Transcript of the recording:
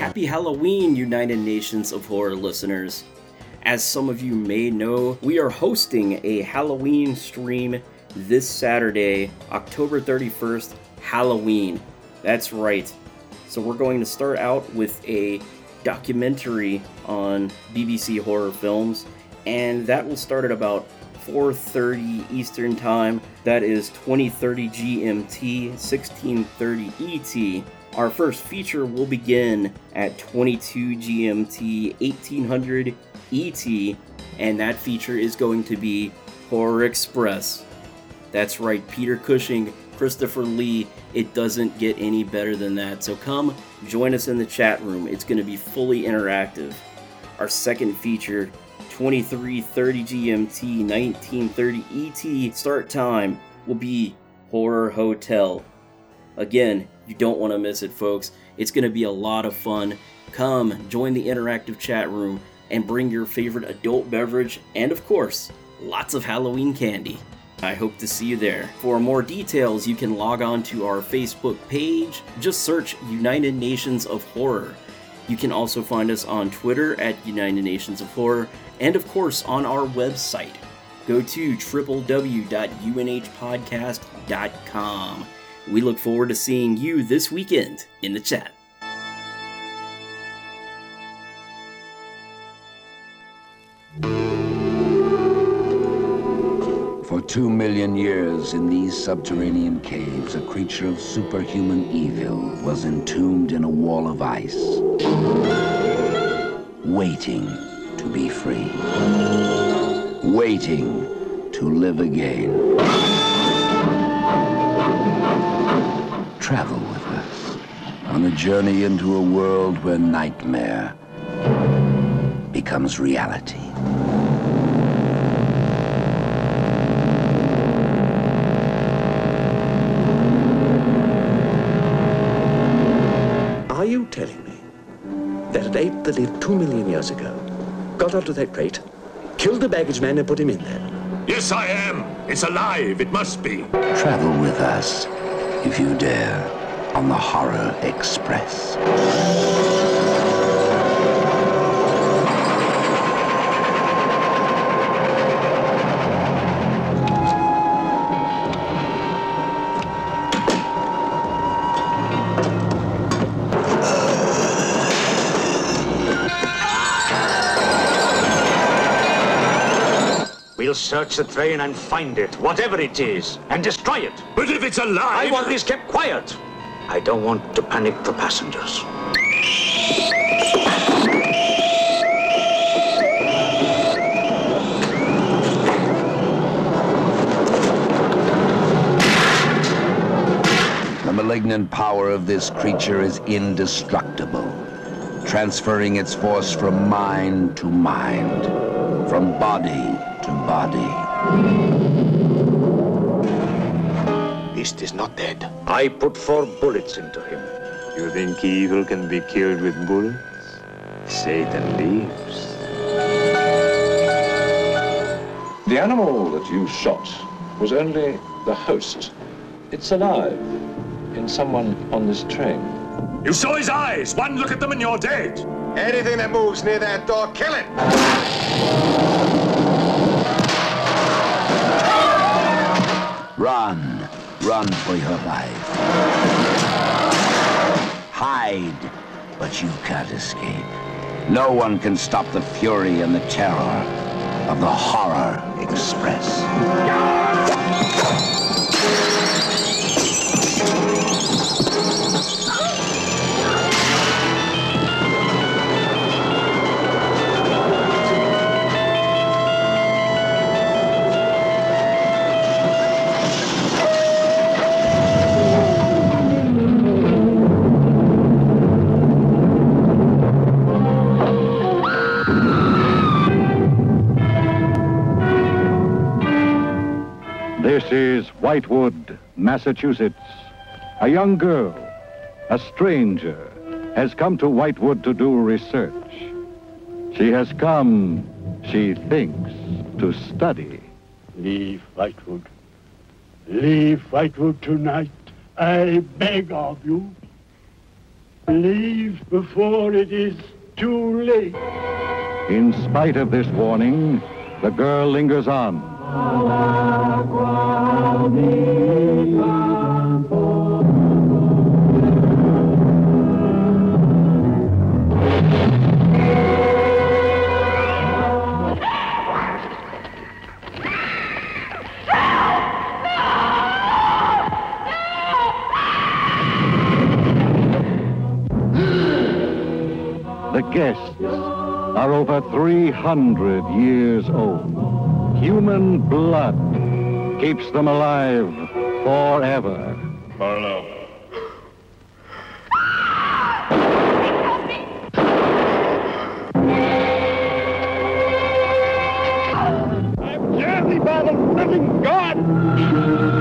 Happy Halloween, United Nations of Horror listeners. As some of you may know, we are hosting a Halloween stream this Saturday, October 31st, Halloween. That's right. So we're going to start out with a documentary on BBC horror films, and that will start at about 4:30 Eastern Time. That is 2030 GMT, 1630 ET. Our first feature will begin at 22 GMT, 1800 ET, and that feature is going to be Horror Express. That's right, Peter Cushing, Christopher Lee. It doesn't get any better than that. So come join us in the chat room. It's going to be fully interactive. Our second feature, 2330 GMT, 1930 ET start time will be Horror Hotel. Again, you don't want to miss it, folks. It's going to be a lot of fun. Come join the interactive chat room and bring your favorite adult beverage and, of course, lots of Halloween candy. I hope to see you there. For more details, you can log on to our Facebook page. Just search United Nations of Horror. You can also find us on Twitter at United Nations of Horror, and of course on our website. Go to www.unhpodcast.com. We look forward to seeing you this weekend in the chat. Two million years in these subterranean caves, a creature of superhuman evil was entombed in a wall of ice, waiting to be free, waiting to live again. Travel with us on a journey into a world where nightmare becomes reality. Are you telling me that an ape that lived two million years ago got onto that crate, killed the baggage man and put him in there? Yes, I am. It's alive. It must be. Travel with us, if you dare, on the Horror Express. Search the train and find it, whatever it is, and destroy it. But if it's alive... I want this kept quiet. I don't want to panic the passengers. The malignant power of this creature is indestructible, transferring its force from mind to mind, from body to body. Beast is not dead. I put four bullets into him. You think evil can be killed with bullets? Satan lives. The animal that you shot was only the host. It's alive in someone on this train. You saw his eyes. One look at them and you're dead. Anything that moves near that door, kill it! Run, run for your life. Hide, but you can't escape. No one can stop the fury and the terror of the Horror Express. Whitewood, Massachusetts. A young girl, a stranger, has come to Whitewood to do research. She has come, she thinks, to study. Leave Whitewood. Leave Whitewood tonight. I beg of you. Leave before it is too late. In spite of this warning, the girl lingers on. The guests are over 300 years old. Human blood keeps them alive forever. Marlowe. I'm Jeremy by the living God!